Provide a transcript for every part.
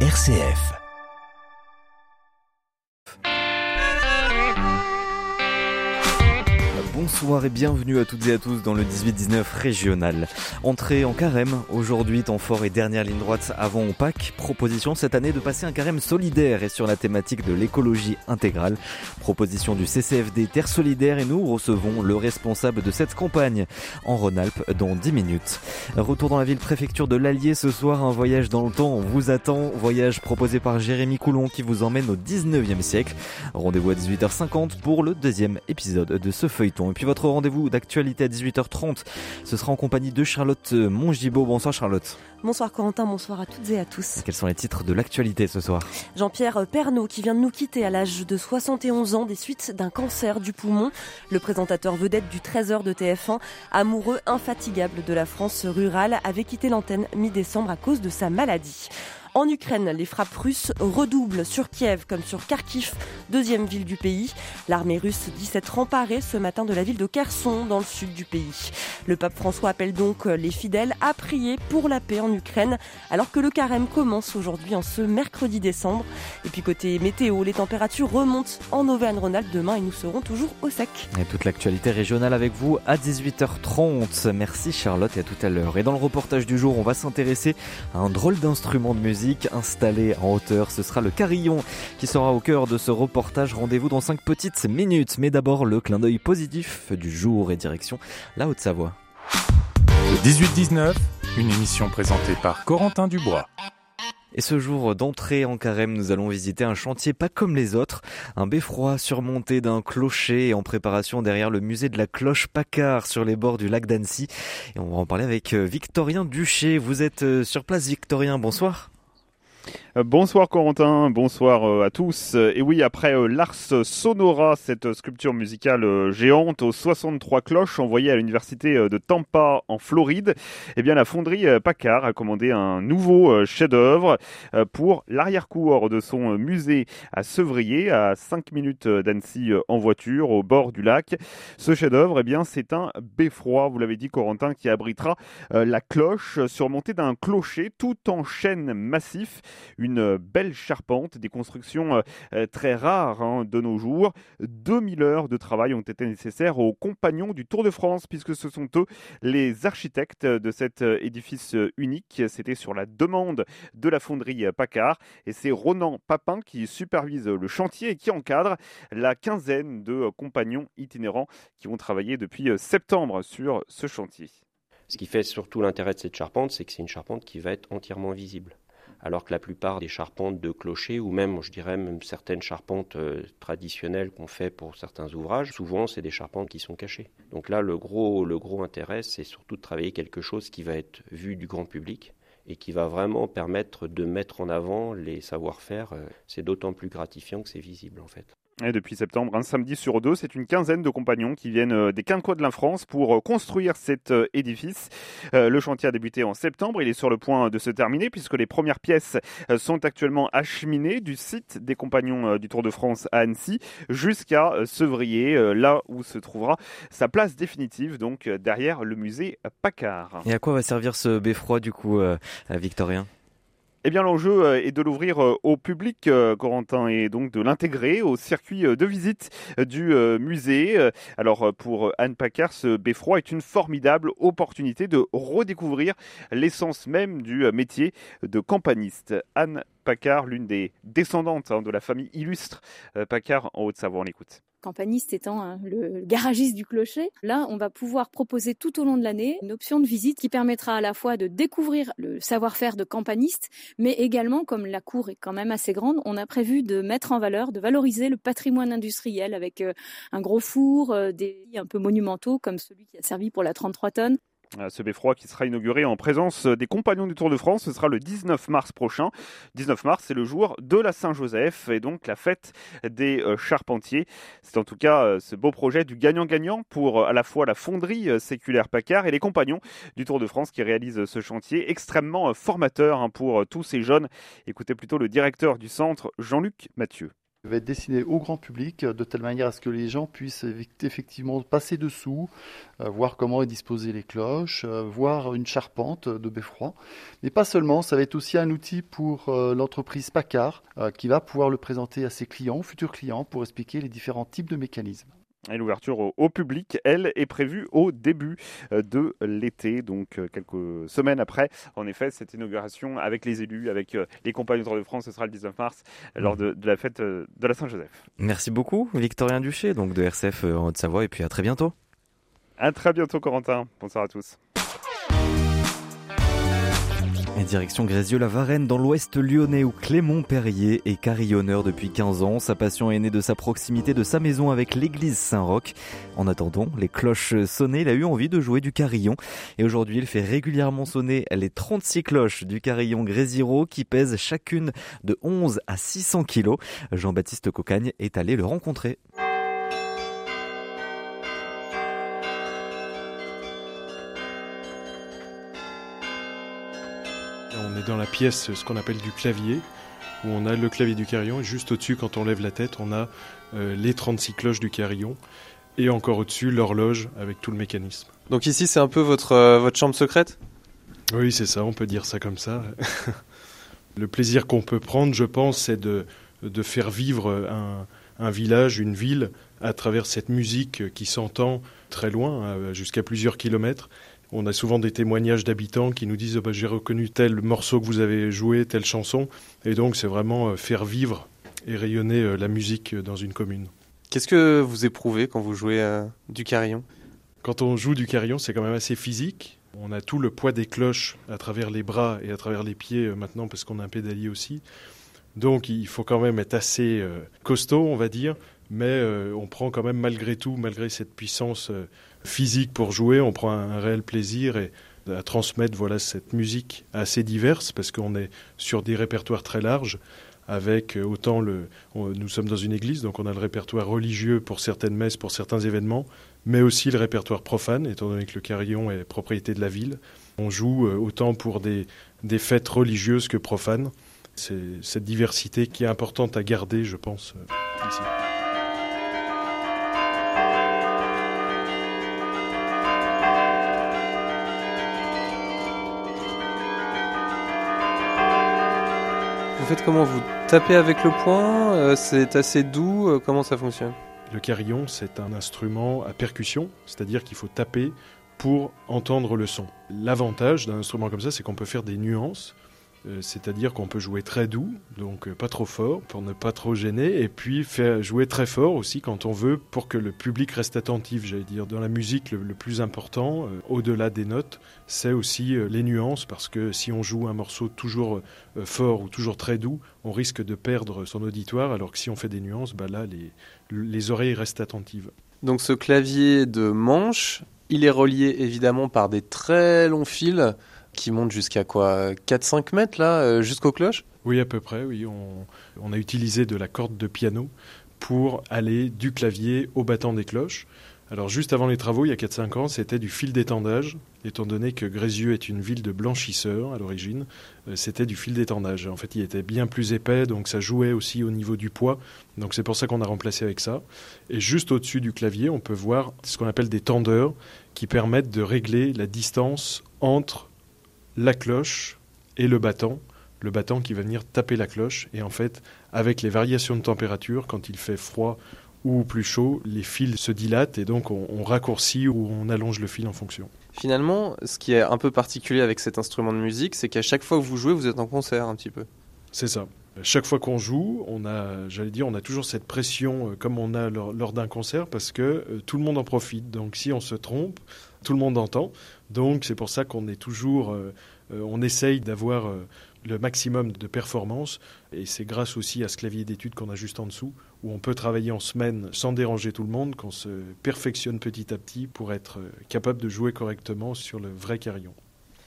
RCF. Bonsoir et bienvenue à toutes et à tous dans le 18-19 régional. Entrée en carême, aujourd'hui temps fort et dernière ligne droite avant Pâques. Proposition cette année de passer un carême solidaire et sur la thématique de l'écologie intégrale. Proposition du CCFD Terre Solidaire et nous recevons le responsable de cette campagne en Rhône-Alpes dans 10 minutes. Retour dans la ville préfecture de l'Allier ce soir, un voyage dans le temps vous attend. Voyage proposé par Jérémy Coulon qui vous emmène au 19e siècle. Rendez-vous à 18h50 pour le deuxième épisode de ce feuilleton. Votre rendez-vous d'actualité à 18h30, ce sera en compagnie de Charlotte Mongibaud. Bonsoir Charlotte. Bonsoir Corentin, bonsoir à toutes et à tous. Quels sont les titres de l'actualité ce soir Jean-Pierre Pernaud qui vient de nous quitter à l'âge de 71 ans des suites d'un cancer du poumon. Le présentateur vedette du 13h de TF1, amoureux infatigable de la France rurale, avait quitté l'antenne mi-décembre à cause de sa maladie. En Ukraine, les frappes russes redoublent sur Kiev comme sur Kharkiv, deuxième ville du pays. L'armée russe dit s'être emparée ce matin de la ville de Kherson dans le sud du pays. Le pape François appelle donc les fidèles à prier pour la paix en Ukraine alors que le carême commence aujourd'hui en ce mercredi décembre. Et puis côté météo, les températures remontent en Auvergne-Rhône-Alpes demain et nous serons toujours au sec. Et toute l'actualité régionale avec vous à 18h30. Merci Charlotte et à tout à l'heure. Et dans le reportage du jour, on va s'intéresser à un drôle d'instrument de musique installé en hauteur. Ce sera le carillon qui sera au cœur de ce reportage. Rendez-vous dans 5 petites minutes. Mais d'abord, le clin d'œil positif du jour et direction la Haute-Savoie. Le 18-19, une émission présentée par Corentin Dubois. Et ce jour d'entrée en carême, nous allons visiter un chantier pas comme les autres, un beffroi surmonté d'un clocher en préparation derrière le musée de la cloche Paccard sur les bords du lac d'Annecy. Et on va en parler avec Victorien Duché. Vous êtes sur place, Victorien, bonsoir. Euh, bonsoir Corentin, bonsoir euh, à tous. Et oui, après euh, l'Ars Sonora, cette sculpture musicale géante aux 63 cloches envoyée à l'université de Tampa en Floride, eh bien la fonderie Paccard a commandé un nouveau chef-d'œuvre pour l'arrière-cour de son musée à Sevrier, à 5 minutes d'Annecy en voiture, au bord du lac. Ce chef-d'œuvre, eh bien, c'est un beffroi, vous l'avez dit Corentin, qui abritera la cloche surmontée d'un clocher tout en chêne massif une belle charpente, des constructions euh, très rares hein, de nos jours. 2000 heures de travail ont été nécessaires aux compagnons du Tour de France, puisque ce sont eux les architectes de cet euh, édifice euh, unique. C'était sur la demande de la fonderie Paccard. Et c'est Ronan Papin qui supervise le chantier et qui encadre la quinzaine de compagnons itinérants qui vont travailler depuis septembre sur ce chantier. Ce qui fait surtout l'intérêt de cette charpente, c'est que c'est une charpente qui va être entièrement visible alors que la plupart des charpentes de clocher, ou même, je dirais, même certaines charpentes euh, traditionnelles qu'on fait pour certains ouvrages, souvent, c'est des charpentes qui sont cachées. Donc là, le gros, le gros intérêt, c'est surtout de travailler quelque chose qui va être vu du grand public et qui va vraiment permettre de mettre en avant les savoir-faire. Euh, c'est d'autant plus gratifiant que c'est visible, en fait. Et depuis septembre, un samedi sur deux, c'est une quinzaine de compagnons qui viennent euh, des quinquois de la France pour euh, construire cet euh, édifice. Le chantier a débuté en septembre, il est sur le point de se terminer puisque les premières pièces sont actuellement acheminées du site des compagnons du Tour de France à Annecy jusqu'à Sevrier, là où se trouvera sa place définitive, donc derrière le musée Paccard. Et à quoi va servir ce beffroi du coup, Victorien? Eh bien, l'enjeu euh, est de l'ouvrir euh, au public, euh, Corentin, et donc de l'intégrer au circuit de visite du musée. Alors, pour Anne Paccard, ce beffroi est une formidable opportunité de redécouvrir l'essence même du métier de campaniste. Anne Paccard, l'une des descendantes hein, de la famille illustre Paccard en Haute-Savoie, on l'écoute campaniste étant hein, le garagiste du clocher. Là, on va pouvoir proposer tout au long de l'année une option de visite qui permettra à la fois de découvrir le savoir-faire de campaniste, mais également, comme la cour est quand même assez grande, on a prévu de mettre en valeur, de valoriser le patrimoine industriel avec euh, un gros four, euh, des un peu monumentaux comme celui qui a servi pour la 33 tonnes. Euh, ce beffroi qui sera inauguré en présence des compagnons du Tour de France, ce sera le 19 mars prochain. 19 mars, c'est le jour de la Saint-Joseph et donc la fête des euh, charpentiers. C'est en tout cas euh, ce beau projet du gagnant-gagnant pour à la fois la fonderie séculaire Paccard et les compagnons du Tour de France qui réalisent ce chantier extrêmement formateur hein, pour tous ces jeunes. Écoutez plutôt le directeur du centre, Jean-Luc Mathieu. Il va être destiné au grand public de telle manière à ce que les gens puissent effectivement passer dessous, euh, voir comment est disposées les cloches, euh, voir une charpente de beffroi. Mais pas seulement, ça va être aussi un outil pour euh, l'entreprise Paccard qui va pouvoir le présenter à ses clients, futurs clients, pour expliquer les différents types de mécanismes. Et l'ouverture au, public, elle, est prévue au début euh, de l'été, donc euh, quelques semaines après. En effet, cette inauguration avec les élus, avec euh, les compagnies de de France, ce sera le 19 mars lors de, la fête de la Saint-Joseph. Merci beaucoup, Victorien Duché, donc de RCF en Haute-Savoie, et puis à très bientôt. À très bientôt, Corentin. Bonsoir à tous. Et direction Grézieux-la-Varenne dans l'ouest lyonnais où Clément Perrier est carillonneur depuis 15 ans. Sa passion est née de sa proximité de sa maison avec l'église Saint-Roch. En attendant les cloches sonnées, il a eu envie de jouer du carillon. Et aujourd'hui, il fait régulièrement sonner les 36 cloches du carillon Grésiro qui pèsent chacune de 11 à 600 kilos. Jean-Baptiste Cocagne est allé le rencontrer. On est dans la pièce, ce qu'on appelle du clavier, où on a le clavier du carillon, et juste au-dessus, quand on lève la tête, on a euh, les 36 cloches du carillon, et encore au-dessus, l'horloge avec tout le mécanisme. Donc ici, c'est un peu votre, euh, votre chambre secrète? Oui, c'est ça, on peut dire ça comme ça. le plaisir qu'on peut prendre, je pense, c'est de, de faire vivre un, un village, une ville, à travers cette musique qui s'entend très loin, hein, jusqu'à plusieurs kilomètres, on a souvent des témoignages d'habitants qui nous disent oh, bah, j'ai reconnu tel morceau que vous avez joué, telle chanson. Et donc c'est vraiment euh, faire vivre et rayonner euh, la musique dans une commune. Qu'est-ce que vous éprouvez quand vous jouez euh, du carillon Quand on joue du carillon, c'est quand même assez physique. On a tout le poids des cloches à travers les bras et à travers les pieds maintenant parce qu'on a un pédalier aussi. Donc il faut quand même être assez costaud, on va dire, mais on prend quand même malgré tout, malgré cette puissance physique pour jouer, on prend un, réel plaisir à transmettre voilà cette musique assez diverse parce qu'on est sur des répertoires très larges avec autant le nous sommes dans une église donc on a le répertoire religieux pour certaines messes pour certains événements mais aussi le répertoire profane étant donné que le carillon est propriété de la ville on joue euh, autant pour des, des fêtes religieuses que profanes c'est cette diversité qui est importante à garder je pense euh, ici. Vous faites comment Vous tapez avec le poing euh, C'est assez doux euh, Comment ça fonctionne Le carillon, c'est un instrument à percussion, c'est-à-dire qu'il faut taper pour entendre le son. L'avantage d'un instrument comme ça, c'est qu'on peut faire des nuances. Euh, c'est-à-dire qu'on peut jouer très doux, donc euh, pas trop fort pour ne pas trop gêner, et puis faire jouer très fort aussi quand on veut pour que le public reste attentif. J'allais dire dans la musique, le, plus important, euh, au-delà des notes, c'est aussi les nuances, parce que si on joue un morceau toujours fort ou toujours très doux, on risque de perdre son auditoire, alors que si on fait des nuances, bah là les, les oreilles restent attentives. Donc ce clavier de manche, il est relié évidemment par des très longs fils qui monte jusqu'à quoi 4-5 mètres là, euh, jusqu'aux cloches? Oui, à peu près, oui. On, on, a utilisé de la corde de piano pour aller du clavier au battant des cloches. Alors juste avant les travaux, il y a 4-5 ans, c'était du fil d'étendage, étant donné que Grézieux est une ville de blanchisseurs à l'origine, euh, c'était du fil d'étendage. En fait, il était bien plus épais, donc ça jouait aussi au niveau du poids, donc c'est pour ça qu'on a remplacé avec ça. Et juste au-dessus du clavier, on peut voir ce qu'on appelle des tendeurs, qui permettent de régler la distance entre la cloche et le battant, le battant qui va venir taper la cloche. Et en fait, avec les variations de température, quand il fait froid ou plus chaud, les fils se dilatent et donc on, raccourcit ou on allonge le fil en fonction. Finalement, ce qui est un peu particulier avec cet instrument de musique, c'est qu'à chaque fois que vous jouez, vous êtes en concert un petit peu. C'est ça. Chaque fois qu'on joue, on a, j'allais dire, on a toujours cette pression euh, comme on a lors, d'un concert parce que euh, tout le monde en profite. Donc si on se trompe, tout le monde entend. Donc c'est pour ça qu'on est toujours, euh, euh, on essaye d'avoir euh, le maximum de performance. Et c'est grâce aussi à ce clavier d'études qu'on a juste en dessous, où on peut travailler en semaine sans déranger tout le monde, qu'on se perfectionne petit à petit pour être capable de jouer correctement sur le vrai carillon.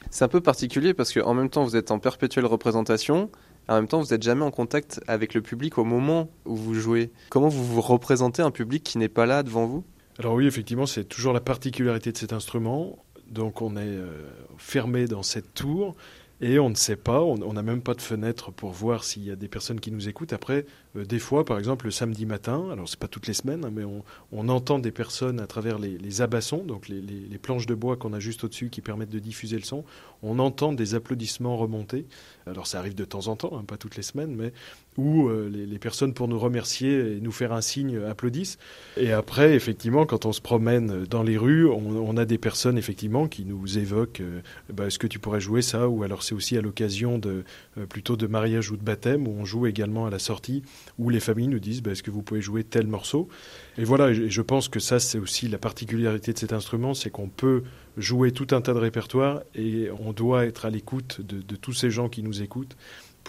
C'est un peu particulier parce qu'en même temps vous êtes en perpétuelle représentation, en même temps vous n'êtes jamais en contact avec le public au moment où vous jouez. Comment vous vous représentez un public qui n'est pas là devant vous? Alors oui, effectivement, c'est toujours la particularité de cet instrument. Donc on est euh, fermé dans cette tour et on ne sait pas, on n'a même pas de fenêtre pour voir s'il y a des personnes qui nous écoutent. Après, euh, des fois, par exemple, le samedi matin, alors c'est pas toutes les semaines, hein, mais on, entend des personnes à travers les, abassons, donc les, planches de bois qu'on a juste au-dessus qui permettent de diffuser le son. On entend des applaudissements remonter. Alors ça arrive de temps en temps, hein, pas toutes les semaines, mais où euh, les, personnes, pour nous remercier et nous faire un signe, applaudissent. Et après, effectivement, quand on se promène dans les rues, on, a des personnes, effectivement, qui nous évoquent euh, bah, est-ce que tu pourrais jouer ça? Ou alors c'est aussi à l'occasion de, euh, plutôt de mariage ou de baptême, où on joue également à la sortie, où les familles nous disent bah, est-ce que vous pouvez jouer tel morceau? Et voilà, et je pense que ça, c'est aussi la particularité de cet instrument, c'est qu'on peut jouer tout un tas de répertoires et on doit être à l'écoute de, de tous ces gens qui nous écoutent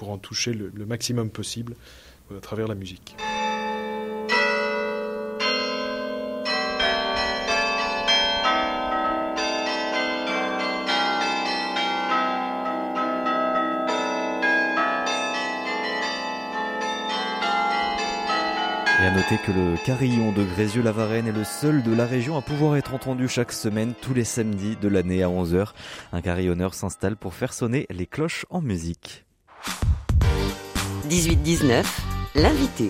pour en toucher le, maximum possible euh, à travers la musique. Et à noter que le carillon de Grézieux-la-Varenne est le seul de la région à pouvoir être entendu chaque semaine, tous les samedis de l'année à 11h. Un carillonneur s'installe pour faire sonner les cloches en musique. 18-19, l'invité.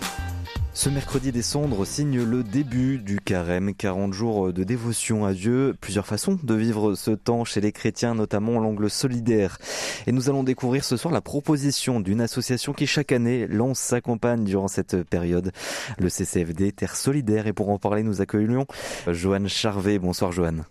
Ce mercredi des cendres signe le début du carême, 40 jours de dévotion à Dieu, plusieurs façons de vivre ce temps chez les chrétiens, notamment l'angle solidaire. Et nous allons découvrir ce soir la proposition d'une association qui chaque année lance sa campagne durant cette période, le CCFD Terre Solidaire. Et pour en parler, nous accueillons Joanne Charvet. Bonsoir Joanne.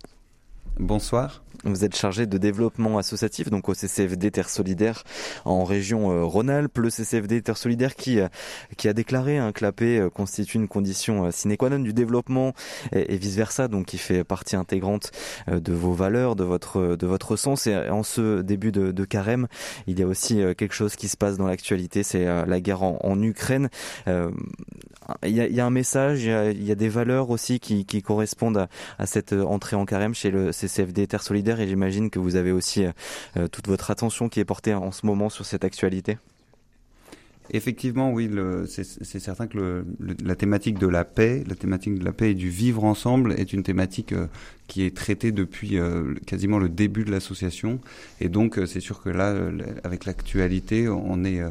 Bonsoir. Vous êtes chargé de développement associatif donc au CCFD Terre Solidaire en région euh, Rhône-Alpes. Le CCFD Terre Solidaire qui, euh, qui a déclaré un clapé euh, constitue une condition sine qua non du développement et, vice versa, donc qui fait partie intégrante de vos valeurs, de votre de votre sens. Et en ce début de, de carême, il y a aussi quelque chose qui se passe dans l'actualité, c'est la guerre en, Ukraine. Il y, a, y, a, un message, il y a, y a, des valeurs aussi qui, qui correspondent à, à cette entrée en carême chez le CCFD Terre Solidaire et j'imagine que vous avez aussi euh, toute votre attention qui est portée en ce moment sur cette actualité. Effectivement, oui, c'est certain que la thématique de la paix, la thématique de la paix et du vivre ensemble est une thématique euh, qui est traitée depuis euh, quasiment le début de l'association. Et donc, c'est sûr que là, avec l'actualité, on est,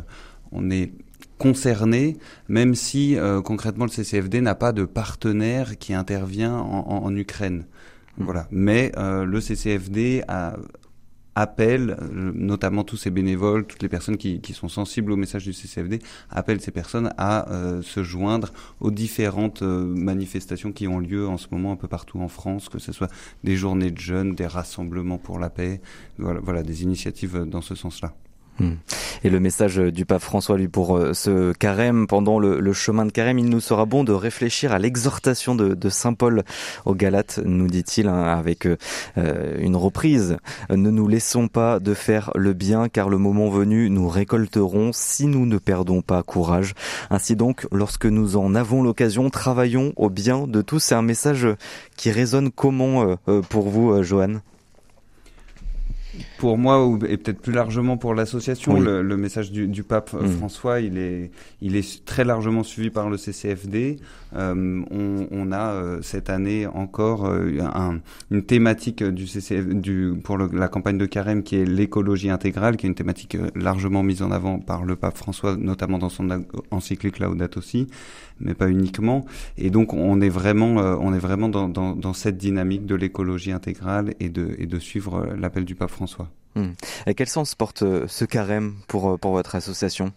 on est concerné, même si concrètement le CCFD n'a pas de partenaire qui intervient en Ukraine. Mm. Voilà. Mais euh, le CCFD appelle, euh, notamment tous ces bénévoles, toutes les personnes qui, sont sensibles au message du CCFD, appellent ces personnes à euh, se joindre aux différentes manifestations qui ont lieu en ce moment un peu partout en France, que ce soit des journées de jeunes, des rassemblements pour la paix, voilà des initiatives dans ce sens-là. Hmm. Et le message du pape François, lui, pour euh, ce carême, pendant le, chemin de carême, il nous sera bon de réfléchir à l'exhortation de, Saint Paul aux Galates, nous dit-il, hein, avec euh, une reprise. Ne nous laissons pas de faire le bien, car le moment venu, nous récolterons si nous ne perdons pas courage. Ainsi donc, lorsque nous en avons l'occasion, travaillons au bien de tous. C'est un message qui résonne comment euh, pour vous, Joanne pour moi et peut-être plus largement pour l'association, le, message du, pape euh, mm. François, il est, il est très largement suivi par le CCFD. Euh, on, a euh, cette année encore une thématique du CCF, du, pour la campagne de Carême qui est l'écologie intégrale, qui est une thématique largement mise en avant par le pape François, notamment dans son encyclique Laudato Si, mais pas uniquement. Et donc on est vraiment, on est vraiment dans, dans cette dynamique de l'écologie intégrale et de, et de suivre l'appel du pape François. Hmm. Et quel sens porte euh, ce carême pour, euh, pour votre association?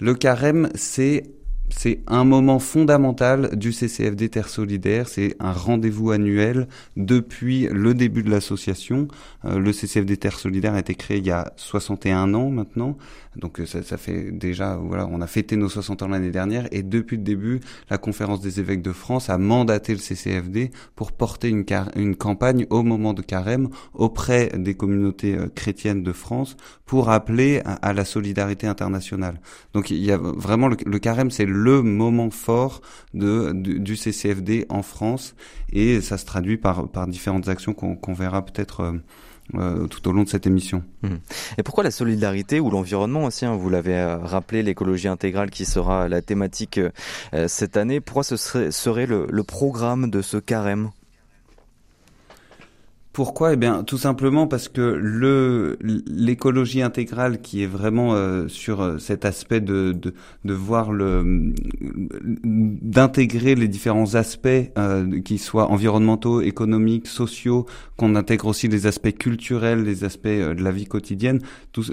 Le carême, c'est c'est un moment fondamental du CCFD Terre Solidaire. C'est un rendez-vous annuel depuis le début de l'association. Euh, le CCFD Terre Solidaire a été créé il y a 61 ans maintenant. Donc euh, ça, ça, fait déjà, voilà, on a fêté nos 60 ans l'année dernière. Et depuis le début, la conférence des évêques de France a mandaté le CCFD pour porter une, une campagne au moment de carême auprès des communautés euh, chrétiennes de France pour appeler à, la solidarité internationale. Donc il y a vraiment le, le carême, c'est le moment fort du, CCFD en France et ça se traduit par, différentes actions qu'on verra peut-être euh, euh, tout au long de cette émission. Mmh. Et pourquoi la solidarité ou l'environnement aussi Vous l'avez euh, rappelé, l'écologie intégrale qui sera la thématique cette année. Pourquoi ce serait, le programme de ce carême? Pourquoi? Eh bien, tout simplement parce que le l'écologie intégrale, qui est vraiment euh, sur euh, cet aspect de de, de voir le d'intégrer les différents aspects, euh, qui soient environnementaux, économiques, sociaux, qu'on intègre aussi les aspects culturels, les aspects de la vie quotidienne, tout,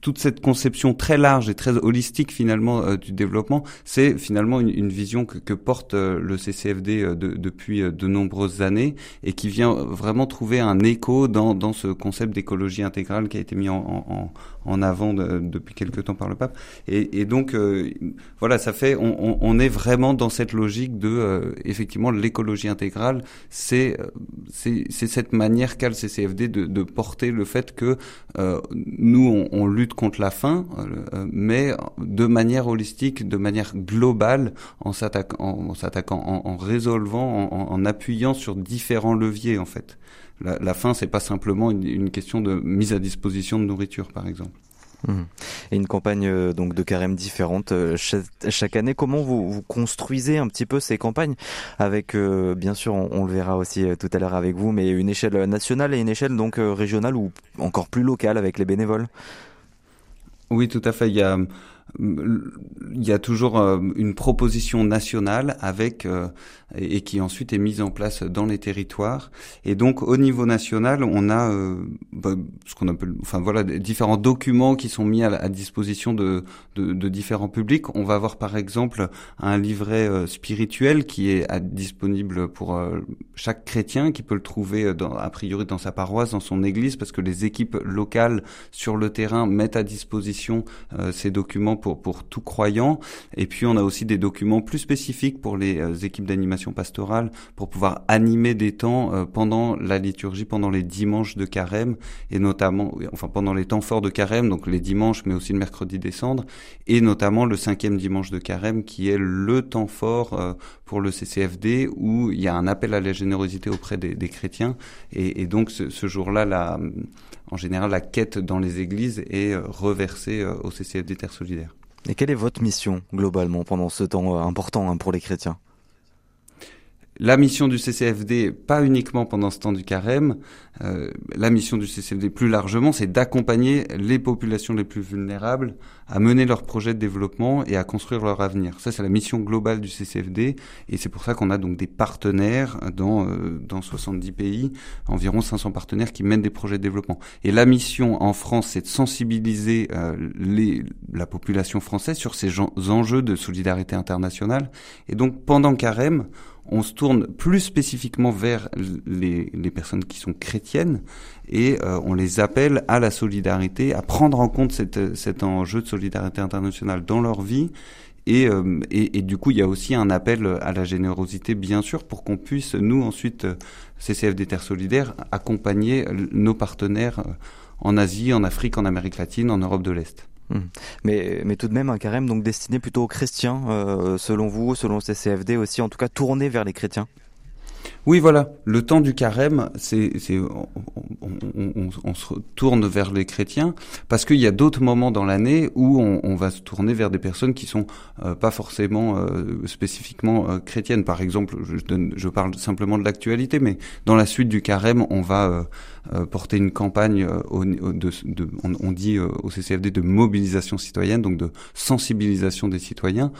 toute cette conception très large et très holistique finalement du développement, c'est finalement une, une, vision que, que porte le CCFD de, depuis de nombreuses années et qui vient vraiment trouver un un écho dans, dans ce concept d'écologie intégrale qui a été mis en, en, en avant depuis quelque temps par le pape. Et, et donc, euh, voilà, ça fait, on, on, est vraiment dans cette logique de, euh, effectivement, l'écologie intégrale, c'est c'est cette manière qu'a le CCFD de, de, porter le fait que euh, nous, on, on, lutte contre la faim, mais de manière holistique, de manière globale, en s'attaquant, en, en, en, résolvant, en, en appuyant sur différents leviers, en fait. La, la faim, c'est pas simplement une, une question de mise à disposition de nourriture, par exemple. Mmh. Et une campagne euh, donc de carême différente euh, chaque, chaque, année. Comment vous, vous, construisez un petit peu ces campagnes avec, euh, bien sûr, on, on, le verra aussi euh, tout à l'heure avec vous, mais une échelle nationale et une échelle donc régionale ou encore plus locale avec les bénévoles? Oui, tout à fait. Il y a il y a toujours euh, une proposition nationale avec euh, et qui ensuite est mise en place dans les territoires. Et donc au niveau national on a euh, bah, ce qu'on appelle enfin voilà différents documents qui sont mis à, disposition de, de, de, différents publics. On va avoir par exemple un livret spirituel qui est disponible pour chaque chrétien qui peut le trouver dans, a priori dans sa paroisse dans son église parce que les équipes locales sur le terrain mettent à disposition ces documents pour, pour tout croyant. Et puis on a aussi des documents plus spécifiques pour les euh, équipes d'animation pastorale pour pouvoir animer des temps euh, pendant la liturgie, pendant les dimanches de carême et notamment, enfin pendant les temps forts de carême, donc les dimanches, mais aussi le mercredi décembre, et notamment le cinquième dimanche de carême qui est le temps fort euh, pour le CCFD où il y a un appel à la générosité auprès des, des chrétiens et, et, donc ce, ce jour-là, la, en général, la quête dans les églises est reversée au CCFD Terre Solidaire. Et quelle est votre mission globalement pendant ce temps euh, important hein, pour les chrétiens? La mission du CCFD, pas uniquement pendant ce temps du carême, euh, la mission du CCFD plus largement, c'est d'accompagner les populations les plus vulnérables à mener leurs projets de développement et à construire leur avenir. Ça, c'est la mission globale du CCFD, et c'est pour ça qu'on a donc des partenaires dans euh, dans 70 pays, environ 500 partenaires qui mènent des projets de développement. Et la mission en France, c'est de sensibiliser euh, les, la population française sur ces enjeux de solidarité internationale. Et donc, pendant carême, on se tourne plus spécifiquement vers les, personnes qui sont chrétiennes et euh, on les appelle à la solidarité, à prendre en compte cet enjeu de solidarité internationale dans leur vie. Et, euh, et, et, du coup, il y a aussi un appel à la générosité, bien sûr, pour qu'on puisse, nous, ensuite, CCFD Terre Solidaire, accompagner nos partenaires en Asie, en Afrique, en Amérique latine, en Europe de l'Est. Mmh. Mais, tout de même un carême donc destiné plutôt aux chrétiens, euh, selon vous, selon CCFD aussi, en tout cas tourné vers les chrétiens. Oui, voilà. Le temps du carême, c'est, on, on, on, se tourne vers les chrétiens parce qu'il y a d'autres moments dans l'année où on, va se tourner vers des personnes qui sont euh, pas forcément euh, spécifiquement euh, chrétiennes. Par exemple, je, parle simplement de l'actualité, mais dans la suite du carême, on va porter une campagne, au, de, de, on, dit au CCFD de mobilisation citoyenne, donc de sensibilisation des citoyens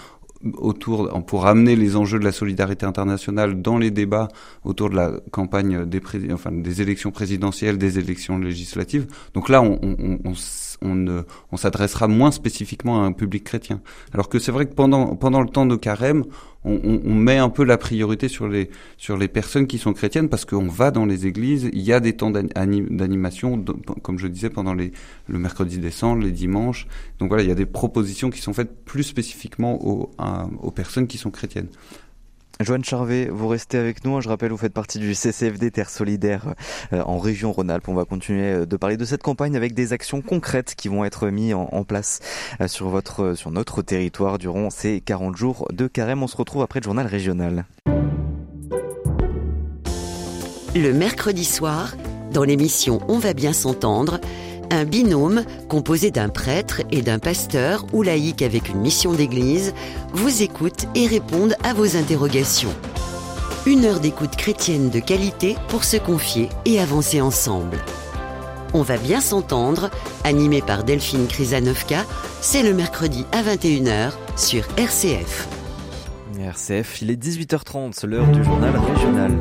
autour pour amener les enjeux de la solidarité internationale dans les débats autour de la campagne des enfin des élections présidentielles, des élections législatives. Donc là, on, on, on, on, on s'adressera moins spécifiquement à un public chrétien. Alors que c'est vrai que pendant pendant le temps de carême, on, on, met un peu la priorité sur les sur les personnes qui sont chrétiennes parce qu'on va dans les églises, il y a des temps d'animation, comme je disais pendant les le mercredi décembre, les dimanches. Donc voilà, il y a des propositions qui sont faites plus spécifiquement aux, aux personnes qui sont chrétiennes. Joanne Charvet, vous restez avec nous. Je rappelle, vous faites partie du CCFD Terre Solidaire euh, en région Rhône-Alpes. On va continuer euh, de parler de cette campagne avec des actions concrètes qui vont être mises en, place euh, sur sur notre territoire durant ces 40 jours de carême. On se retrouve après le journal régional. Le mercredi soir, dans l'émission On va bien s'entendre, un binôme composé d'un prêtre et d'un pasteur ou laïque avec une mission d'église vous écoute et répondent à vos interrogations. Une heure d'écoute chrétienne de qualité pour se confier et avancer ensemble. On va bien s'entendre, animé par Delphine Krizanovka, c'est le mercredi à 21h sur RCF. RCF, il est 18h30, l'heure du journal régional.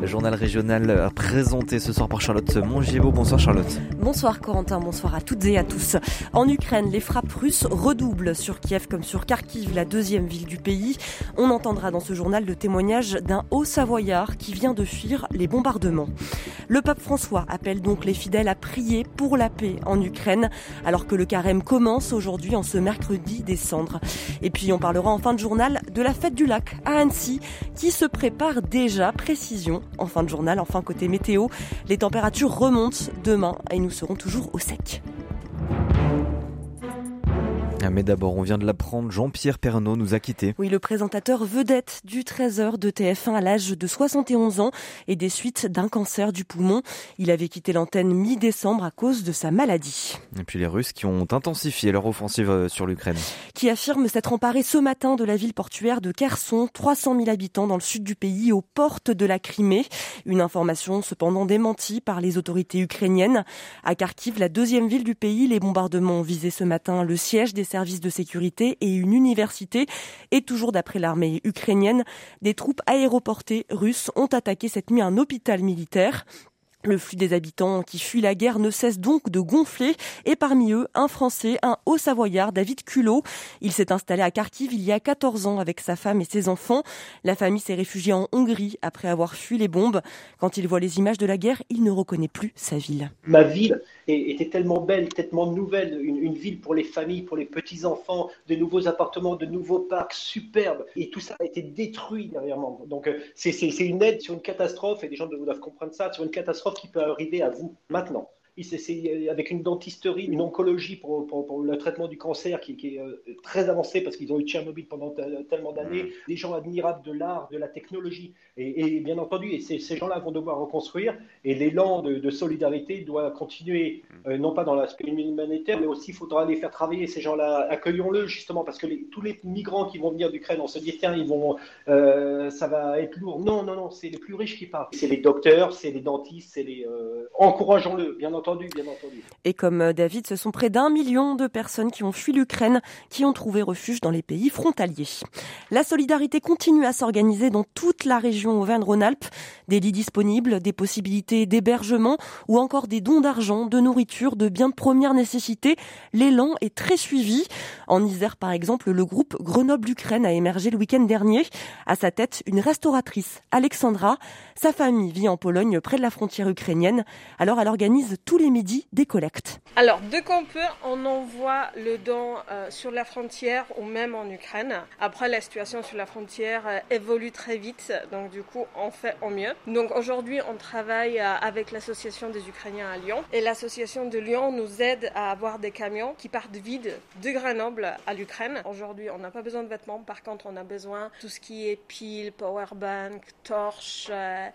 Le journal régional présenté ce soir par Charlotte Mongivo. Bonsoir Charlotte. Bonsoir Corentin, bonsoir à toutes et à tous. En Ukraine, les frappes russes redoublent sur Kiev comme sur Kharkiv, la deuxième ville du pays. On entendra dans ce journal le témoignage d'un haut savoyard qui vient de fuir les bombardements. Le pape François appelle donc les fidèles à prier pour la paix en Ukraine, alors que le carême commence aujourd'hui en ce mercredi décembre. Et puis on parlera en fin de journal de la fête du lac à Annecy qui se prépare déjà. Précision en fin de journal, enfin côté météo, les températures remontent demain et nous serons toujours au sec. Mais d'abord, on vient de l'apprendre, Jean-Pierre Pernaud nous a quittés. Oui, le présentateur vedette du 13h de TF1 à l'âge de 71 ans et des suites d'un cancer du poumon. Il avait quitté l'antenne mi-décembre à cause de sa maladie. Et puis les Russes qui ont intensifié leur offensive euh, sur l'Ukraine. Qui affirme s'être emparé ce matin de la ville portuaire de Kherson, 300 000 habitants dans le sud du pays, aux portes de la Crimée. Une information cependant démentie par les autorités ukrainiennes. À Kharkiv, la deuxième ville du pays, les bombardements ont visé ce matin le siège des services de sécurité et une université. Et toujours d'après l'armée ukrainienne, des troupes aéroportées russes ont attaqué cette nuit un hôpital militaire. Le flux des habitants qui fuient la guerre ne cesse donc de gonfler et parmi eux, un Français, un Haut-Savoyard, David Culot. Il s'est installé à Kharkiv il y a 14 ans avec sa femme et ses enfants. La famille s'est réfugiée en Hongrie après avoir fui les bombes. Quand il voit les images de la guerre, il ne reconnaît plus sa ville. Ma ville était tellement belle, tellement nouvelle, une, ville pour les familles, pour les petits-enfants, de nouveaux appartements, de nouveaux parcs superbes. Et tout ça a été détruit derrière moi. Donc euh, c'est une aide sur une catastrophe, et les gens doivent comprendre ça, sur une catastrophe qui peut arriver à vous maintenant avec une dentisterie, une oncologie pour, pour, le traitement du cancer qui, qui est euh, très avancée parce qu'ils ont eu Tchernobyl pendant tellement d'années, mmh. des gens admirables de l'art, de la technologie. Et, bien entendu, et ces, ces gens-là vont devoir reconstruire et l'élan de, solidarité doit continuer, mmh. euh, non pas dans l'aspect humanitaire, mais aussi il faudra les faire travailler, ces gens-là. Accueillons-le justement parce que les, tous les migrants qui vont venir d'Ukraine, on se dit tiens, ils vont, euh, ça va être lourd. Non, non, non, c'est les plus riches qui partent. C'est les docteurs, c'est les dentistes, c'est les. encourageons-le, bien entendu et comme euh, David, ce sont près d'un million de personnes qui ont fui l'Ukraine, qui ont trouvé refuge dans les pays frontaliers. La solidarité continue à s'organiser dans toute la région Auvergne-Rhône-Alpes. Des lits disponibles, des possibilités d'hébergement ou encore des dons d'argent, de nourriture, de biens de première nécessité. L'élan est très suivi. En Isère, par exemple, le groupe Grenoble-Ukraine a émergé le week-end dernier. À sa tête, une restauratrice, Alexandra. Sa famille vit en Pologne, près de la frontière ukrainienne. Alors elle organise tous les midis des collectes. Alors, dès qu'on peut, on envoie le don euh, sur la frontière ou même en Ukraine. Après, la situation sur la frontière euh, évolue très vite, donc du coup, on fait au mieux. Donc aujourd'hui, on travaille euh, avec l'association des Ukrainiens à Lyon et l'association de Lyon nous aide à avoir des camions qui partent vides de Grenoble à l'Ukraine. Aujourd'hui, on n'a pas besoin de vêtements, par contre, on a besoin de tout ce qui est piles, powerbank, torches,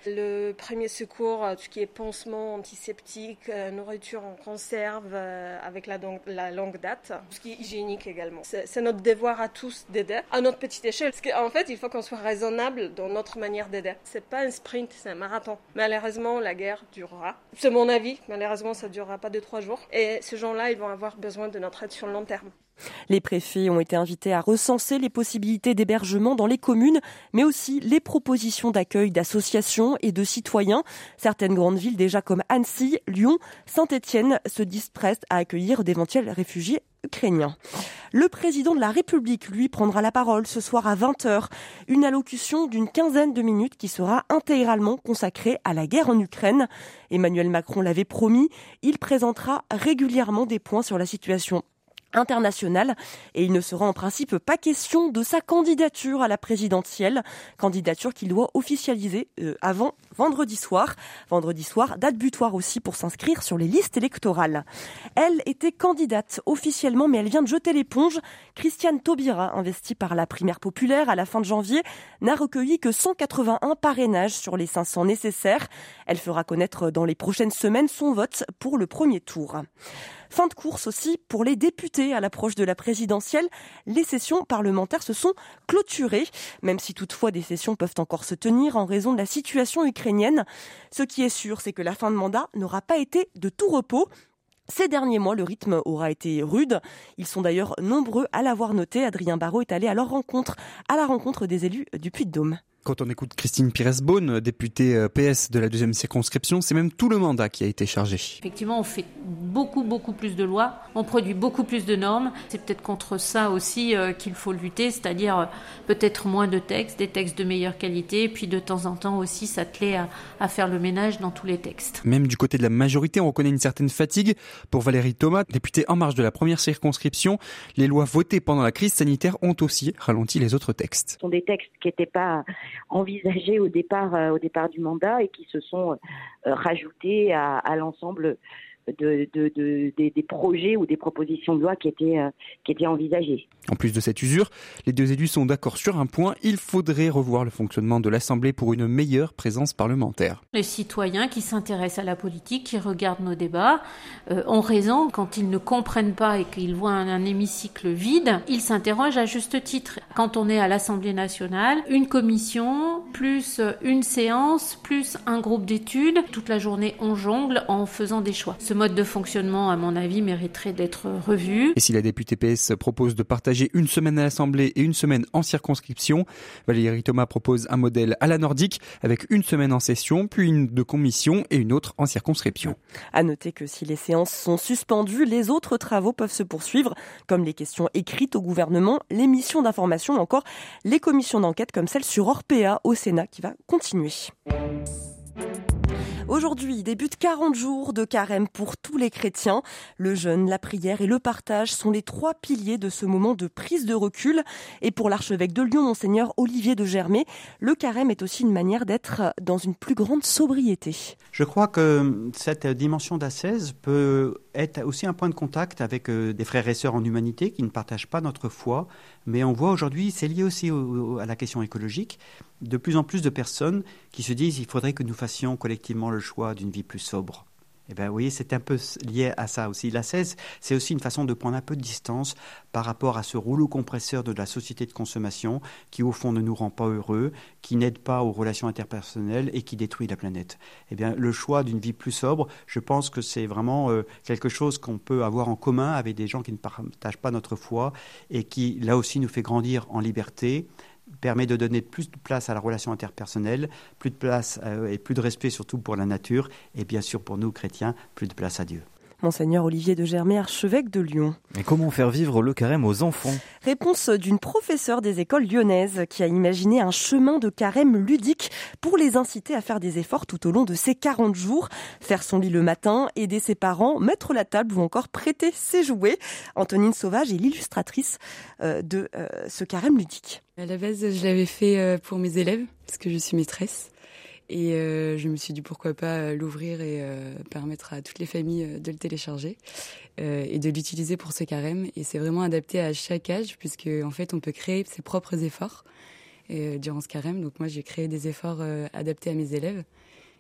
le premier secours, tout ce qui est pansement, antiseptique, nourriture en conserve euh, avec la, la, longue date, ce qui est hygiénique également. C'est notre devoir à tous d'aider à notre petite échelle. Parce qu'en fait, il faut qu'on soit raisonnable dans notre manière d'aider. C'est pas un sprint, c'est un marathon. Malheureusement, la guerre durera. C'est mon avis. Malheureusement, ça durera pas deux trois jours. Et ces gens-là, ils vont avoir besoin de notre aide sur le long terme. Les préfets ont été invités à recenser les possibilités d'hébergement dans les communes, mais aussi les propositions d'accueil d'associations et de citoyens. Certaines grandes villes déjà comme Annecy, Lyon, Saint-Étienne se disent prêtes à accueillir d'éventuels réfugiés ukrainiens. Le président de la République, lui, prendra la parole ce soir à 20h. Une allocution d'une quinzaine de minutes qui sera intégralement consacrée à la guerre en Ukraine. Emmanuel Macron l'avait promis, il présentera régulièrement des points sur la situation international et il ne sera en principe pas question de sa candidature à la présidentielle, candidature qu'il doit officialiser euh, avant vendredi soir. Vendredi soir, date butoir aussi pour s'inscrire sur les listes électorales. Elle était candidate officiellement mais elle vient de jeter l'éponge. Christiane Taubira, investie par la primaire populaire à la fin de janvier, n'a recueilli que 181 parrainages sur les 500 nécessaires. Elle fera connaître dans les prochaines semaines son vote pour le premier tour. Fin de course aussi pour les députés à l'approche de la présidentielle. Les sessions parlementaires se sont clôturées, même si toutefois des sessions peuvent encore se tenir en raison de la situation ukrainienne. Ce qui est sûr, c'est que la fin de mandat n'aura pas été de tout repos. Ces derniers mois, le rythme aura été rude. Ils sont d'ailleurs nombreux à l'avoir noté. Adrien Barrault est allé à leur rencontre, à la rencontre des élus du Puy-de-Dôme. Quand on écoute Christine Pires-Beaune, députée euh, PS de la deuxième circonscription, c'est même tout le mandat qui a été chargé. Effectivement, on fait beaucoup, beaucoup plus de lois, on produit beaucoup plus de normes. C'est peut-être contre ça aussi euh, qu'il faut lutter, c'est-à-dire euh, peut-être moins de textes, des textes de meilleure qualité, puis de temps en temps aussi s'atteler à, à faire le ménage dans tous les textes. Même du côté de la majorité, on reconnaît une certaine fatigue. Pour Valérie Thomas, députée en marge de la première circonscription, les lois votées pendant la crise sanitaire ont aussi ralenti les autres textes. Ce sont des textes qui n'étaient pas envisagés au départ, euh, au départ du mandat et qui se sont euh, rajoutés à, à l'ensemble de, de, de, des, des projets ou des propositions de loi qui étaient, euh, qui étaient envisagées. En plus de cette usure, les deux élus sont d'accord sur un point, il faudrait revoir le fonctionnement de l'Assemblée pour une meilleure présence parlementaire. Les citoyens qui s'intéressent à la politique, qui regardent nos débats, euh, ont raison quand ils ne comprennent pas et qu'ils voient un, un hémicycle vide, ils s'interrogent à juste titre. Quand on est à l'Assemblée nationale, une commission, plus une séance, plus un groupe d'études, toute la journée on jongle en faisant des choix. Ce mode de fonctionnement, à mon avis, mériterait d'être revu. Et si la députée PS propose de partager une semaine à l'Assemblée et une semaine en circonscription, Valérie Thomas propose un modèle à la nordique avec une semaine en session, puis une de commission et une autre en circonscription. À noter que si les séances sont suspendues, les autres travaux peuvent se poursuivre, comme les questions écrites au gouvernement, les missions d'information ou encore les commissions d'enquête comme celle sur Orpea au Sénat qui va continuer. Aujourd'hui débute 40 jours de carême pour tous les chrétiens. Le jeûne, la prière et le partage sont les trois piliers de ce moment de prise de recul. Et pour l'archevêque de Lyon, monseigneur Olivier de Germay, le carême est aussi une manière d'être dans une plus grande sobriété. Je crois que cette dimension d'ascèse peut être aussi un point de contact avec des frères et sœurs en humanité qui ne partagent pas notre foi, mais on voit aujourd'hui, c'est lié aussi au, à la question écologique, de plus en plus de personnes qui se disent il faudrait que nous fassions collectivement le choix d'une vie plus sobre. Eh bien, vous voyez, c'est un peu lié à ça aussi. La 16, c'est aussi une façon de prendre un peu de distance par rapport à ce rouleau compresseur de la société de consommation qui, au fond, ne nous rend pas heureux, qui n'aide pas aux relations interpersonnelles et qui détruit la planète. Eh bien, le choix d'une vie plus sobre, je pense que c'est vraiment euh, quelque chose qu'on peut avoir en commun avec des gens qui ne partagent pas notre foi et qui, là aussi, nous fait grandir en liberté, permet de donner plus de place à la relation interpersonnelle, plus de place euh, et plus de respect surtout pour la nature, et bien sûr pour nous chrétiens, plus de place à Dieu. Monseigneur Olivier de Germay, archevêque de Lyon. Et comment faire vivre le carême aux enfants? Réponse d'une professeure des écoles lyonnaises qui a imaginé un chemin de carême ludique pour les inciter à faire des efforts tout au long de ces 40 jours. Faire son lit le matin, aider ses parents, mettre la table ou encore prêter ses jouets. Antonine Sauvage est l'illustratrice de ce carême ludique. À la base, je l'avais fait pour mes élèves parce que je suis maîtresse. Et euh, je me suis dit pourquoi pas l'ouvrir et euh, permettre à toutes les familles de le télécharger euh, et de l'utiliser pour ce carême. Et c'est vraiment adapté à chaque âge puisque en fait on peut créer ses propres efforts durant ce carême. Donc moi j'ai créé des efforts adaptés à mes élèves.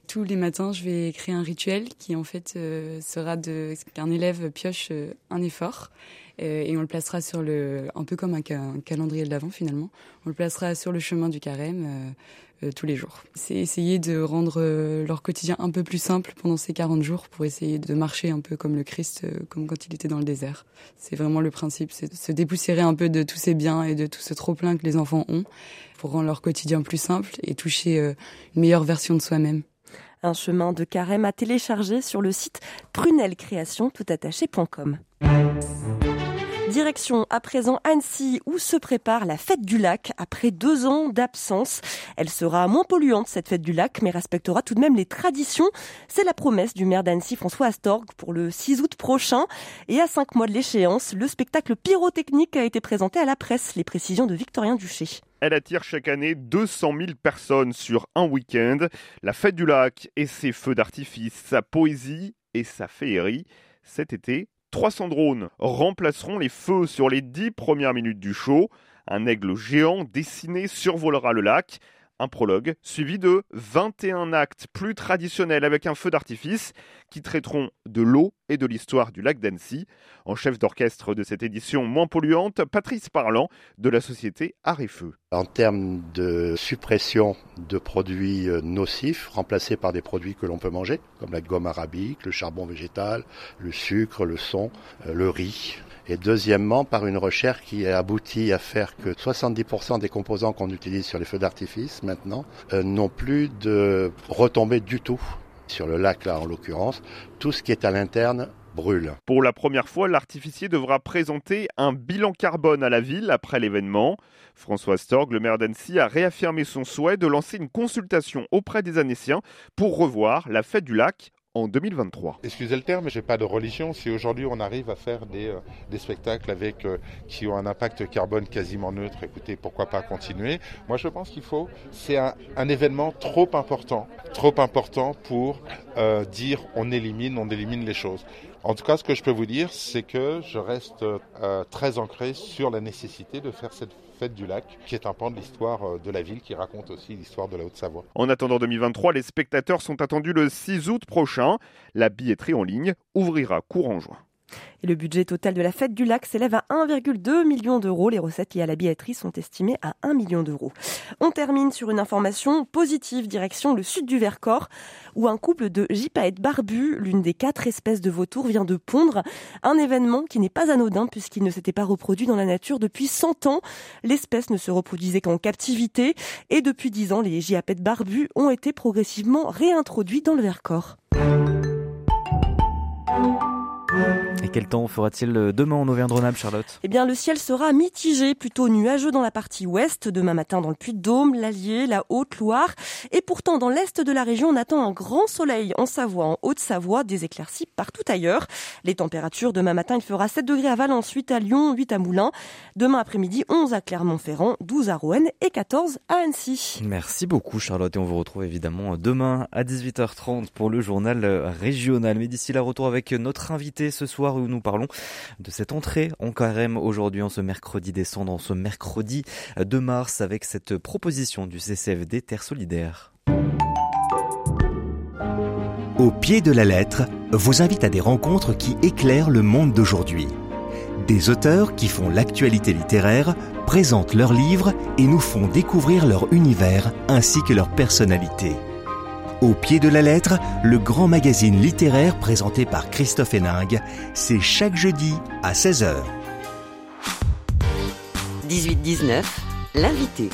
Tous les matins, je vais créer un rituel qui en fait sera de qu'un élève pioche un effort et on le placera sur le un peu comme un, un calendrier de l'avant finalement. On le placera sur le chemin du carême euh, tous les jours. C'est essayer de rendre euh, leur quotidien un peu plus simple pendant ces 40 jours pour essayer de marcher un peu comme le Christ, euh, comme quand il était dans le désert. C'est vraiment le principe, c'est de se dépoussiérer un peu de tous ces biens et de tout ce trop-plein que les enfants ont pour rendre leur quotidien plus simple et toucher une meilleure version de soi-même. Un chemin de carême à télécharger sur le site prunelcréation.toutattaché.com. Direction à présent Annecy où se prépare la fête du lac après deux ans d'absence. Elle sera moins polluante cette fête du lac mais respectera tout de même les traditions. C'est la promesse du maire d'Annecy François Astorg pour le 6 août prochain. Et à cinq mois de l'échéance, le spectacle pyrotechnique a été présenté à la presse. Les précisions de Victorien Duché. Elle attire chaque année 200 000 personnes sur un week-end. La fête du lac et ses feux d'artifice, sa poésie et sa féerie. Cet été, 300 drones remplaceront les feux sur les 10 premières minutes du show. Un aigle géant dessiné survolera le lac. Un prologue suivi de 21 actes plus traditionnels avec un feu d'artifice qui traiteront de l'eau et de l'histoire du lac d'Annecy. En chef d'orchestre de cette édition moins polluante, Patrice Parlant de la société Arrêt-Feu. En termes de suppression de produits euh, nocifs remplacés par des produits que l'on peut manger, comme la gomme arabique, le charbon végétal, le sucre, le son, euh, le riz, et deuxièmement par une recherche qui a abouti à faire que 70% des composants qu'on utilise sur les feux d'artifice maintenant euh, n'ont plus de retombées du tout sur le lac là en l'occurrence. Tout ce qui est à l'interne brûle. Pour la première fois, l'artificier devra présenter un bilan carbone à la ville après l'événement. François Storg, le maire d'Annecy, a réaffirmé son souhait de lancer une consultation auprès des Annéciens pour revoir la fête du lac en 2023. Excusez le terme, j'ai pas de religion. Si aujourd'hui on arrive à faire des, euh, spectacles avec euh, qui ont un impact carbone quasiment neutre, écoutez, pourquoi pas continuer? Moi, je pense qu'il faut. C'est un, événement trop important, trop important pour euh, dire on élimine, on élimine les choses. En tout cas, ce que je peux vous dire, c'est que je reste très ancré sur la nécessité de faire cette fête du lac, qui est un pan de l'histoire euh, de la ville, qui raconte aussi l'histoire de la Haute-Savoie. En attendant 2023, les spectateurs sont attendus le 6 août prochain. La billetterie en ligne ouvrira courant juin. Le budget total de la fête du lac s'élève à 1,2 million d'euros. Les recettes liées à la billetterie sont estimées à 1 million d'euros. On termine sur une information positive direction le sud du Vercors où un couple de gypaètes barbus, l'une des quatre espèces de vautours, vient de pondre. Un événement qui n'est pas anodin puisqu'il ne s'était pas reproduit dans la nature depuis 100 ans. L'espèce ne se reproduisait qu'en captivité et depuis 10 ans, les gypaètes barbus ont été progressivement réintroduits dans le Vercors. Et quel temps fera-t-il demain en Auvergne-Rhône-Alpes, Charlotte? Eh bien, le ciel sera mitigé, plutôt nuageux dans la partie ouest, demain matin dans le Puy-de-Dôme, l'Allier, la Haute-Loire. Et pourtant, dans l'est de la région, on attend un grand soleil en Savoie, en Haute-Savoie, des éclaircies partout ailleurs. Les températures, demain matin, il fera 7 degrés à Valence, 8 à Lyon, 8 à Moulins. Demain après-midi, 11 à Clermont-Ferrand, 12 à Rouen et 14 à Annecy. Merci beaucoup, Charlotte. Et on vous retrouve évidemment demain à 18h30 pour le journal régional. Mais d'ici là, retour avec notre invité ce soir où nous parlons de cette entrée en carême aujourd'hui en ce mercredi décembre, en ce mercredi de mars avec cette proposition du CCFD Terre Solidaire. Au pied de la lettre vous invite à des rencontres qui éclairent le monde d'aujourd'hui. Des auteurs qui font l'actualité littéraire présentent leurs livres et nous font découvrir leur univers ainsi que leur personnalité. Au pied de la lettre, le grand magazine littéraire présenté par Christophe Héningue, c'est chaque jeudi à 16h. 18-19, l'invité.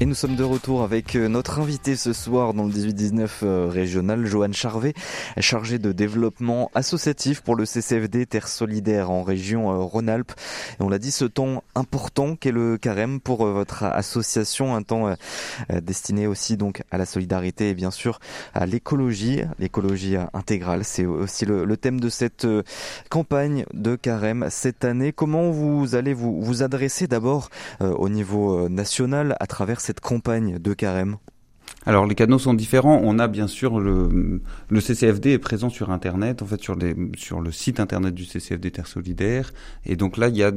Et nous sommes de retour avec euh, notre invité ce soir dans le 18-19 euh, régional, Joanne Charvet, chargée de développement associatif pour le CCFD Terre Solidaire en région euh, Rhône-Alpes. Et on l'a dit, ce temps important qu'est le carême pour votre association, un temps destiné aussi donc à la solidarité et bien sûr à l'écologie, l'écologie intégrale. C'est aussi le, le, thème de cette campagne de carême cette année. Comment vous allez vous, vous adresser d'abord au niveau national à travers cette campagne de carême alors les canaux sont différents. On a bien sûr le, CCFD est présent sur Internet, en fait sur, sur le site Internet du CCFD Terre Solidaire. Et donc là, il y, a,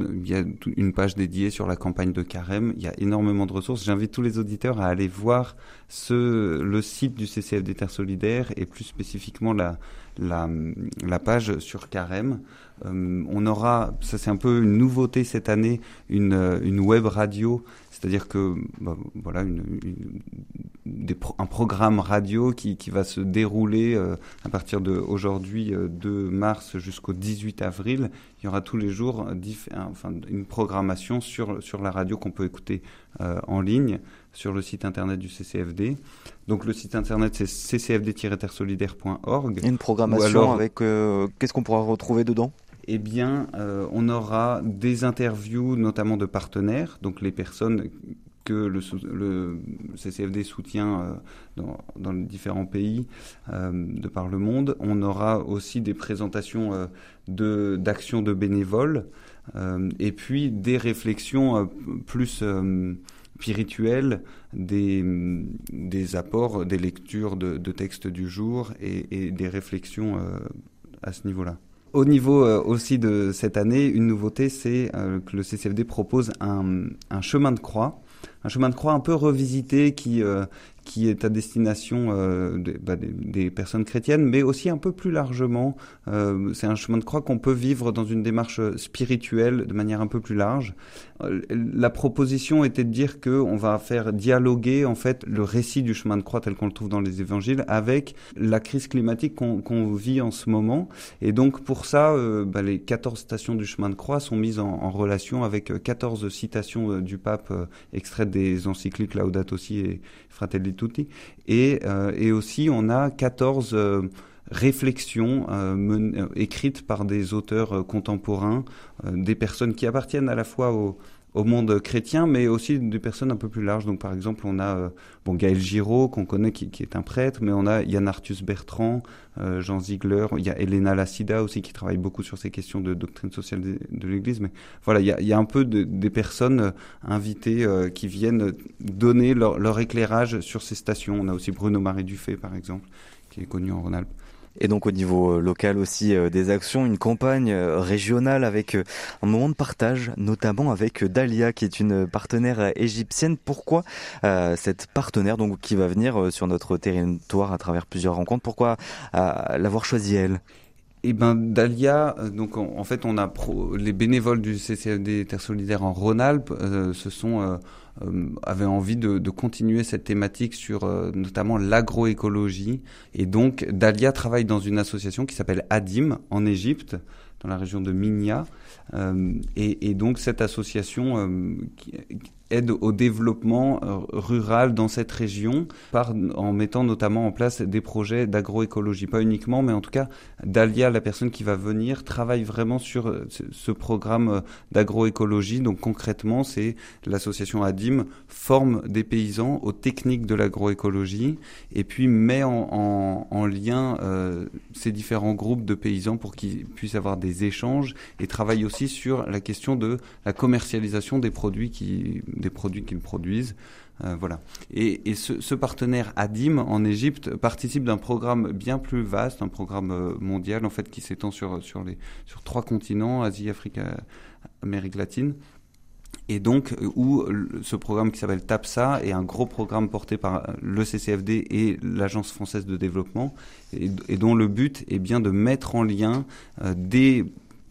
une page dédiée sur la campagne de carême. Il y a énormément de ressources. J'invite tous les auditeurs à aller voir le site du CCFD Terre Solidaire et plus spécifiquement la, page sur carême. Euh, on aura, ça c'est un peu une nouveauté cette année, une web radio c'est-à-dire que bah, voilà une, une, des un programme radio qui, qui va se dérouler euh, à partir de aujourd'hui euh, 2 mars jusqu'au 18 avril. Il y aura tous les jours enfin, une programmation sur, sur la radio qu'on peut écouter euh, en ligne sur le site internet du CCFD. Donc le site internet c'est ccfd-tersolidaire.org. Une programmation alors, avec euh, qu'est-ce qu'on pourra retrouver dedans? Eh bien, euh, on aura des interviews, notamment de partenaires, donc les personnes que le, CCFD soutient euh, dans, les différents pays euh, de par le monde. On aura aussi des présentations d'actions de bénévoles et puis des réflexions plus spirituelles, des, apports, des lectures de, textes du jour et, et des réflexions à ce niveau-là. Au niveau euh, aussi de cette année, une nouveauté, c'est euh, que le CCFD propose un, un chemin de croix. Un chemin de croix un peu revisité qui qui est à destination bah, des, des, personnes chrétiennes, mais aussi un peu plus largement. c'est un chemin de croix qu'on peut vivre dans une démarche spirituelle de manière un peu plus large. la proposition était de dire que on va faire dialoguer en fait le récit du chemin de croix tel qu'on le trouve dans les évangiles avec la crise climatique qu'on vit en ce moment. Et donc pour ça, euh, bah, les 14 stations du chemin de croix sont mises en, relation avec 14 euh, citations euh, du pape extraites des encycliques Laudato Si et Fratelli Et, et aussi on a 14 réflexions écrites par des auteurs contemporains, des personnes qui appartiennent à la fois au, au monde chrétien, mais aussi des personnes un peu plus larges. Donc, par exemple, on a euh, bon, Gaël Giraud, qu'on connaît, qui, est un prêtre, mais on a Yann Arthus Bertrand, euh, Jean Ziegler, il y a Elena Lassida aussi, qui travaille beaucoup sur ces questions de doctrine sociale de, l'Église. Mais voilà, il y a, un peu de, des personnes euh, invitées qui viennent donner leur, leur, éclairage sur ces stations. On a aussi Bruno-Marie Dufay, par exemple, qui est connu en Rhône-Alpes. Et donc au niveau euh, local aussi euh, des actions, une campagne euh, régionale avec un moment de partage, notamment avec Dalia qui est une partenaire égyptienne. Pourquoi cette partenaire donc qui va venir sur notre territoire à travers plusieurs rencontres? Pourquoi l'avoir choisie elle? Eh ben Dalia, donc en, fait on a les bénévoles du CCFD Terre Solidaire en Rhône-Alpes se sont euh, avait envie de, de, continuer cette thématique sur euh, notamment l'agroécologie. Et donc, Dalia travaille dans une association qui s'appelle Adim en Égypte, dans la région de Minya. Euh, et, et, donc, cette association euh, qui, aide au développement euh, rural dans cette région par, en mettant notamment en place des projets d'agroécologie. Pas uniquement, mais en tout cas, Dalia, la personne qui va venir, travaille vraiment sur euh, ce programme euh, d'agroécologie. Donc concrètement, c'est l'association ADIM forme des paysans aux techniques de l'agroécologie et puis met en, en, en lien euh, ces différents groupes de paysans pour qu'ils puissent avoir des échanges et travaille aussi sur la question de la commercialisation des produits qui des produits qu'ils produisent. Euh, voilà. Et, ce, partenaire Adim en Égypte participe d'un programme bien plus vaste, un programme euh, mondial en fait qui s'étend sur sur les sur trois continents Asie, Afrique, euh, Amérique latine. Et donc, où ce programme qui s'appelle TAPSA est un gros programme porté par le CCFD et l'Agence française de développement, et, dont le but est bien de mettre en lien des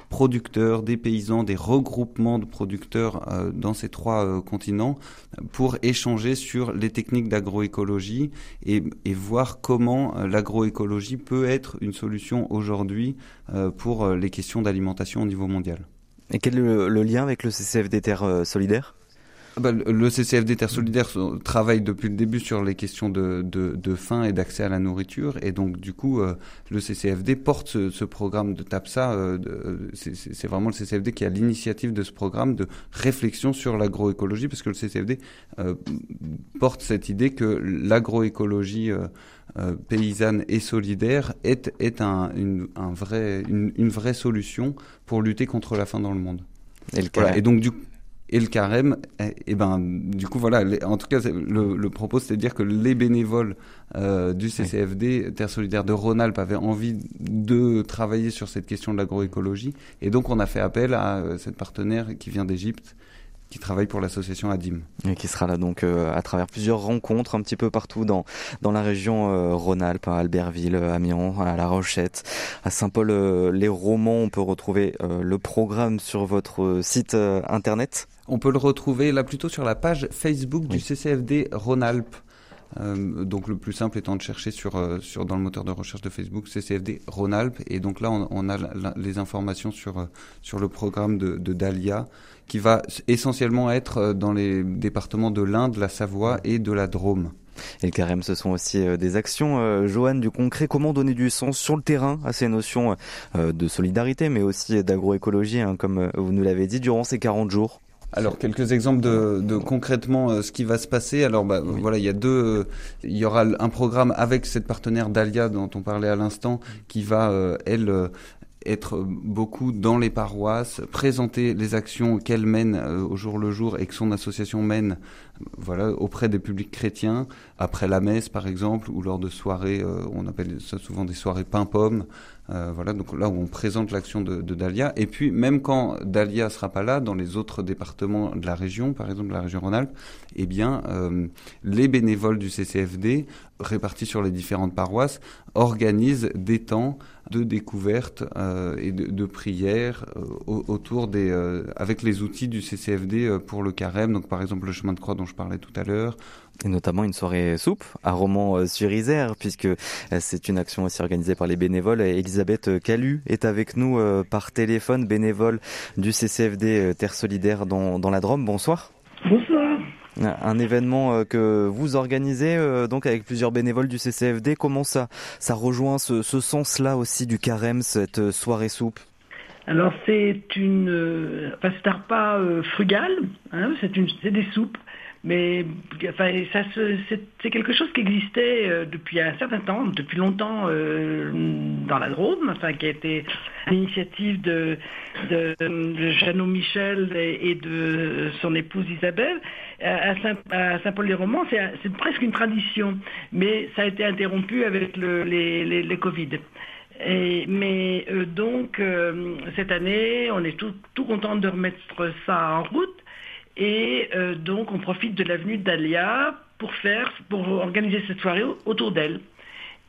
producteurs, des paysans, des regroupements de producteurs euh, dans ces trois euh, continents pour échanger sur les techniques d'agroécologie et, voir comment euh, l'agroécologie peut être une solution aujourd'hui pour les questions d'alimentation au niveau mondial. Et quel est le, lien avec le CCFD Terre Solidaire ah bah, le CCFD Terre Solidaire travaille depuis le début sur les questions de, de, de faim et d'accès à la nourriture. Et donc, du coup, euh, le CCFD porte ce, ce programme de TAPSA. Euh, c'est vraiment le CCFD qui a l'initiative de ce programme de réflexion sur l'agroécologie, parce que le CCFD euh, porte cette idée que l'agroécologie euh, euh, paysanne et solidaire est, est un, une, un vrai, une, une, vraie solution pour lutter contre la faim dans le monde. Et, le voilà. et donc, du coup, et le carême, et, eh ben, du coup, voilà, les, en tout cas, le, le propos, c'est de dire que les bénévoles euh, du CCFD, oui. Terre Solidaire de Rhône-Alpes, avaient envie de travailler sur cette question de l'agroécologie. Et donc, on a fait appel à euh, cette partenaire qui vient d'Égypte qui travaille pour l'association Adim. Et qui sera là donc euh, à travers plusieurs rencontres un petit peu partout dans, dans la région euh, Rhône-Alpes, à Albertville, à Amiens, à La Rochette, à Saint-Paul-les-Romans. Euh, on peut retrouver euh, le programme sur votre site euh, internet On peut le retrouver là plutôt sur la page Facebook oui. du CCFD Rhône-Alpes. Euh, donc le plus simple étant de chercher sur, euh, sur dans le moteur de recherche de Facebook CCFD Rhône-Alpes et donc là on, on a la, la, les informations sur, euh, sur le programme de, de Dalia qui va essentiellement être dans les départements de l'Inde, la Savoie et de la Drôme. Et le carême, ce sont aussi des actions, euh, Joanne, du concret. Comment donner du sens sur le terrain à ces notions euh, de solidarité, mais aussi d'agroécologie, hein, comme vous nous l'avez dit, durant ces 40 jours? Alors quelques exemples de, de concrètement euh, ce qui va se passer. Alors bah, oui. voilà, il y a deux. Euh, il y aura un programme avec cette partenaire Dalia dont on parlait à l'instant, qui va euh, elle être beaucoup dans les paroisses, présenter les actions qu'elle mène euh, au jour le jour et que son association mène voilà, auprès des publics chrétiens, après la messe par exemple, ou lors de soirées, euh, on appelle ça souvent des soirées pain-pomme, voilà, donc là où on présente l'action de, de, Dalia. Et puis même quand Dalia sera pas là, dans les autres départements de la région, par exemple la région Rhône-Alpes, eh bien les bénévoles du CCFD répartis sur les différentes paroisses organisent des temps de découverte euh, et de, de prière euh, autour des euh, avec les outils du CCFD pour le carême donc par exemple le chemin de croix dont je parlais tout à l'heure et notamment une soirée soupe à Romans-sur-Isère puisque c'est une action aussi organisée par les bénévoles. Elisabeth Calu est avec nous par téléphone bénévole du CCFD Terre Solidaire dans, dans la Drôme. Bonsoir. Bonsoir. Un événement euh, que vous organisez euh, donc avec plusieurs bénévoles du CCFD. Comment ça, ça rejoint ce, ce sens-là aussi du carême, cette soirée soupe? Alors c'est une, enfin, c'est un repas euh, frugal, hein, c'est des soupes mais enfin, ça c'est quelque chose qui existait euh, depuis un certain temps, depuis longtemps euh, dans la Drôme, enfin, qui a été l'initiative de, de, de Jeannot Michel et, de son épouse Isabelle. À Saint-Paul-les-Romans, c'est presque une tradition, mais ça a été interrompu avec le, les, les, Covid. Et, mais euh, donc, cette année, on est tout, tout content de remettre ça en route. Et euh, donc, on profite de l'avenue d'Alia pour faire, pour organiser cette soirée autour d'elle.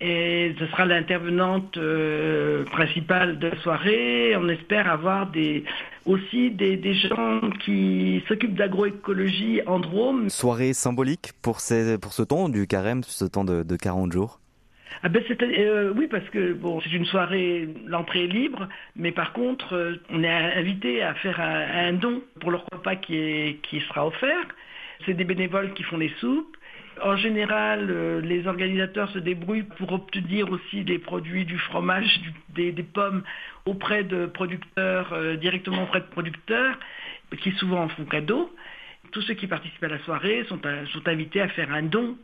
Et ce sera l'intervenante euh, principale de la soirée. On espère avoir aussi des, gens qui s'occupent d'agroécologie en Drôme. Soirée symbolique pour ce temps du carême, ce temps de, de 40 jours ah ben euh, oui, parce que bon, c'est une soirée, l'entrée est libre, mais par contre, euh, on est invité à faire un, don pour le repas qui, sera offert. C'est des bénévoles qui font les soupes. En général, euh, les organisateurs se débrouillent pour obtenir aussi des produits, du fromage, des, pommes auprès de producteurs, directement auprès de producteurs, qui souvent en font cadeau. Tous ceux qui participent à la soirée sont invités à faire un don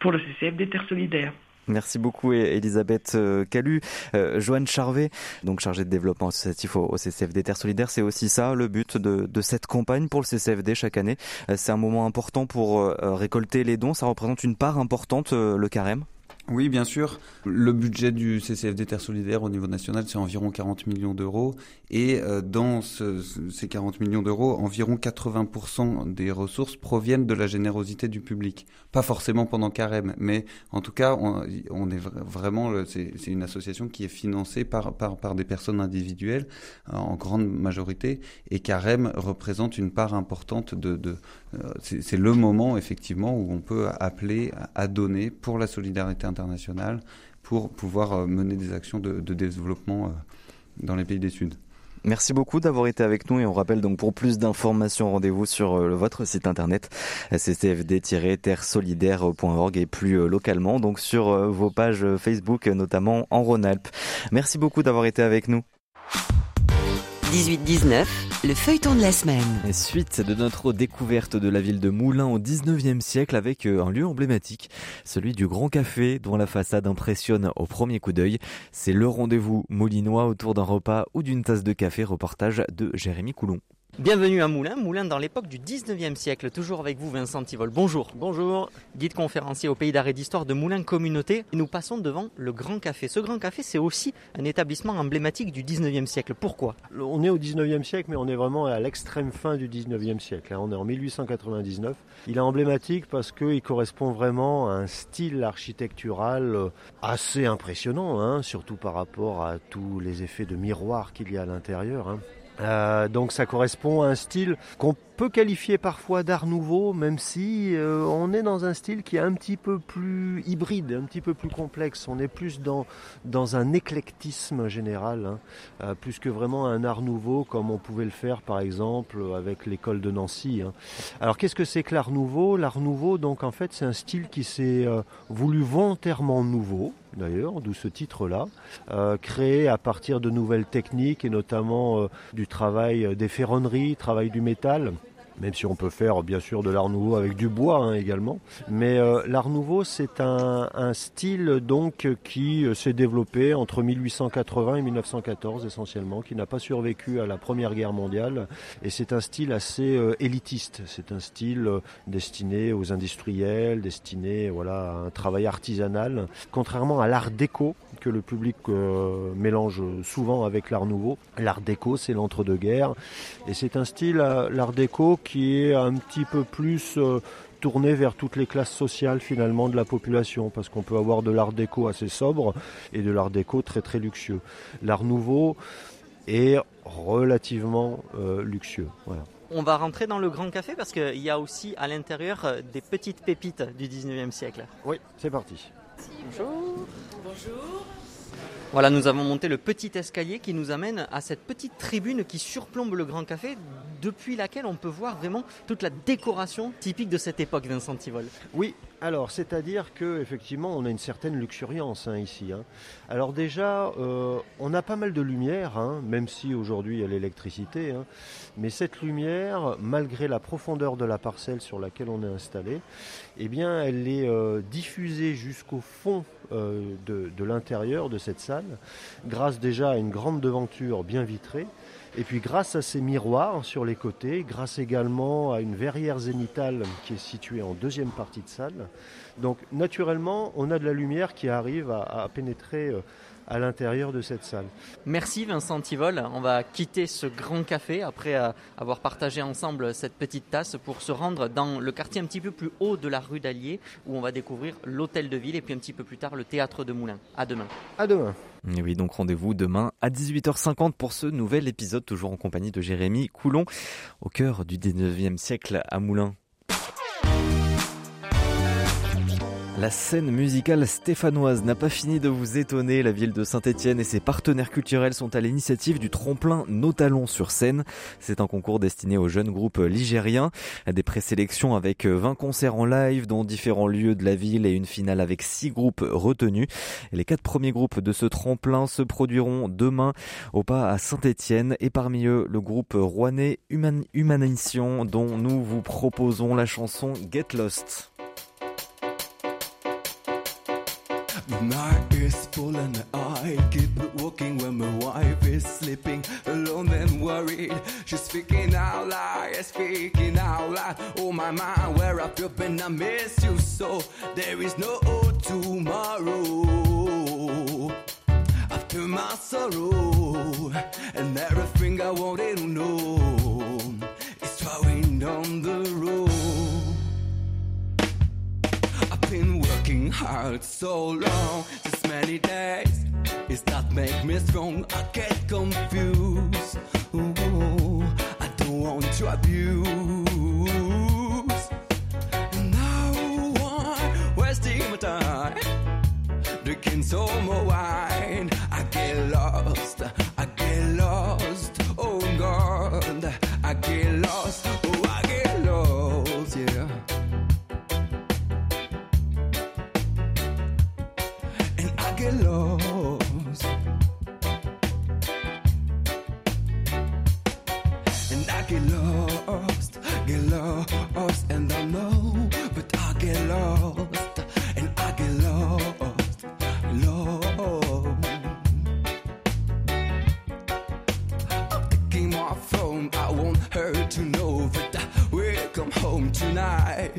pour le CCF des Terres Solidaires. Merci beaucoup Elisabeth euh, Calu. Euh, Joanne Charvet, donc chargée de développement associatif au, CCFD Terre Solidaire, c'est aussi ça le but de, de, cette campagne pour le CCFD chaque année. Euh, c'est un moment important pour récolter les dons, ça représente une part importante le carême oui, bien sûr. Le budget du CCFD Terre Solidaire au niveau national, c'est environ 40 millions d'euros. Et euh, dans ce, ces 40 millions d'euros, environ 80% des ressources proviennent de la générosité du public. Pas forcément pendant Carême, mais en tout cas, on, on est vraiment, c'est une association qui est financée par, par, par des personnes individuelles, en grande majorité. Et Carême représente une part importante de... de euh, c'est le moment, effectivement, où on peut appeler à donner pour la solidarité internationale pour pouvoir euh, mener des actions de, de développement euh, dans les pays des Sud. Merci beaucoup d'avoir été avec nous et on rappelle donc pour plus d'informations rendez-vous sur euh, votre site internet ccfd-terresolidaire.org et plus localement donc sur vos pages Facebook notamment en Rhône-Alpes. Merci beaucoup d'avoir été avec nous. 18-19, le feuilleton de la semaine. Suite de notre découverte de la ville de Moulins au 19e siècle avec euh, un lieu emblématique, celui du Grand Café dont la façade impressionne au premier coup d'œil. C'est le rendez-vous moulinois autour d'un repas ou d'une tasse de café, reportage de Jérémy Coulon. Bienvenue à Moulins, Moulins dans l'époque du 19e siècle, toujours avec vous Vincent Tivol. Bonjour. Bonjour. Guide conférencier au Pays d'Arrêt d'Histoire de Moulins Communauté. Nous passons devant le Grand Café. Ce Grand Café, c'est aussi un établissement emblématique du 19e siècle. Pourquoi? On est au 19e siècle, mais on est vraiment à l'extrême fin du 19e siècle. Hein. On est en 1899. Il est emblématique parce qu'il correspond vraiment à un style architectural euh, assez impressionnant, hein, surtout par rapport à tous les effets de miroir qu'il y a à l'intérieur. Hein. Euh, donc ça correspond à un style qu'on peut qualifier parfois d'art nouveau, même si euh, on est dans un style qui est un petit peu plus hybride, un petit peu plus complexe. On est plus dans, dans un éclectisme général, hein, euh, plus que vraiment un art nouveau comme on pouvait le faire par exemple avec l'école de Nancy. Hein. Alors qu'est-ce que c'est que l'art nouveau? L'art nouveau, donc en fait, c'est un style qui s'est voulu volontairement nouveau d'ailleurs, d'où ce titre-là, euh, créé à partir de nouvelles techniques et notamment euh, du travail des ferronneries, travail du métal. Même si on peut faire bien sûr de l'art nouveau avec du bois hein, également. Mais euh, l'art nouveau, c'est un, style donc qui euh, s'est développé entre 1880 et 1914 essentiellement, qui n'a pas survécu à la Première Guerre mondiale, et c'est un style assez euh, élitiste. C'est un style destiné aux industriels, destiné voilà à un travail artisanal, contrairement à l'art déco que le public mélange souvent avec l'art nouveau. L'art déco, c'est l'entre-deux-guerres, et c'est un style l'art déco qui est un petit peu plus euh, tourné vers toutes les classes sociales finalement de la population, parce qu'on peut avoir de l'art déco assez sobre et de l'art déco très très luxueux. L'art nouveau est relativement euh, luxueux. Voilà. On va rentrer dans le grand café parce qu'il y a aussi à l'intérieur euh, des petites pépites du 19e siècle. Oui, c'est parti. Bonjour. Bonjour. Voilà, nous avons monté le petit escalier qui nous amène à cette petite tribune qui surplombe le Grand Café, depuis laquelle on peut voir vraiment toute la décoration typique de cette époque, Vincent Tivol. Oui, alors c'est-à-dire que effectivement on a une certaine luxuriance hein, ici. Hein. Alors déjà, euh, on a pas mal de lumière, hein, même si aujourd'hui il y a l'électricité, mais cette lumière, malgré la profondeur de la parcelle sur laquelle on est installé, eh bien elle est euh, diffusée jusqu'au fond euh, de, l'intérieur de cette salle, grâce déjà à une grande devanture bien vitrée. Et puis grâce à ces miroirs sur les côtés, grâce également à une verrière zénitale qui est située en deuxième partie de salle, donc naturellement on a de la lumière qui arrive à, à pénétrer euh, à l'intérieur de cette salle. Merci Vincent Tivol. On va quitter ce grand café après euh, avoir partagé ensemble cette petite tasse pour se rendre dans le quartier un petit peu plus haut de la rue d'Allier où on va découvrir l'hôtel de ville et puis un petit peu plus tard le théâtre de Moulins. À demain. À demain. Et oui, donc rendez-vous demain à 18h50 pour ce nouvel épisode, toujours en compagnie de Jérémy Coulon, au cœur du 19e siècle à Moulins. La scène musicale stéphanoise n'a pas fini de vous étonner. La ville de Saint-Etienne et ses partenaires culturels sont à l'initiative du tremplin Nos Talons sur scène. C'est un concours destiné aux jeunes groupes ligériens. Des présélections avec 20 concerts en live dans différents lieux de la ville et une finale avec 6 groupes retenus. Et les quatre premiers groupes de ce tremplin se produiront demain au pas à Saint-Etienne et parmi eux le groupe rouennais Human dont nous vous proposons la chanson Get Lost. Night is full and I keep walking when my wife is sleeping alone and worried. She's speaking out loud, speaking out loud. Oh my mind, where I've been, I miss you so. There is no tomorrow after my sorrow, and everything I wanted to know is throwing down the road. Working hard so long, this many days. Is that make me strong? I get confused. Ooh, I don't want to abuse. Now I'm wasting my time, drinking so much wine. I get lost, I get lost. Oh God, I get lost. I want her to know that I will come home tonight.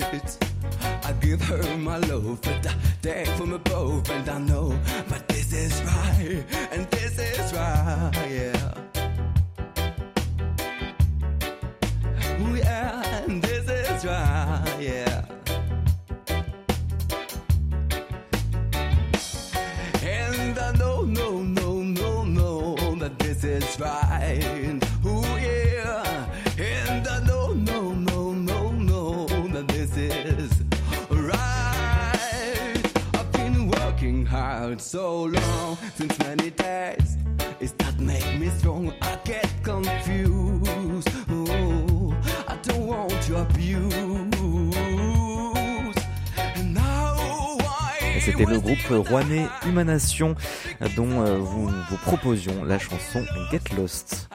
I give her my love, but I take from above, and I know, but this is right, and this is right, yeah. C'était le groupe rouennais Humanation dont euh, vous, vous proposions la chanson Get Lost.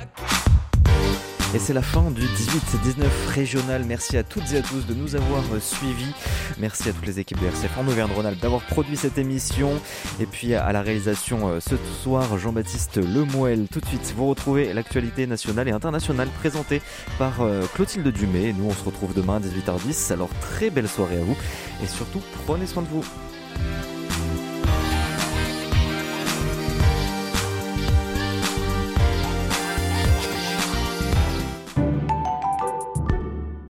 Et c'est la fin du 18-19 régional. Merci à toutes et à tous de nous avoir suivis. Merci à toutes les équipes de RCF en Auvergne-Rhône-Alpes d'avoir produit cette émission. Et puis à la réalisation euh, ce soir, Jean-Baptiste Lemoel. Tout de suite, vous retrouvez l'actualité nationale et internationale présentée par euh, Clotilde Dumay. Nous, on se retrouve demain à 18h10. Alors très belle soirée à vous. Et surtout, prenez soin de vous.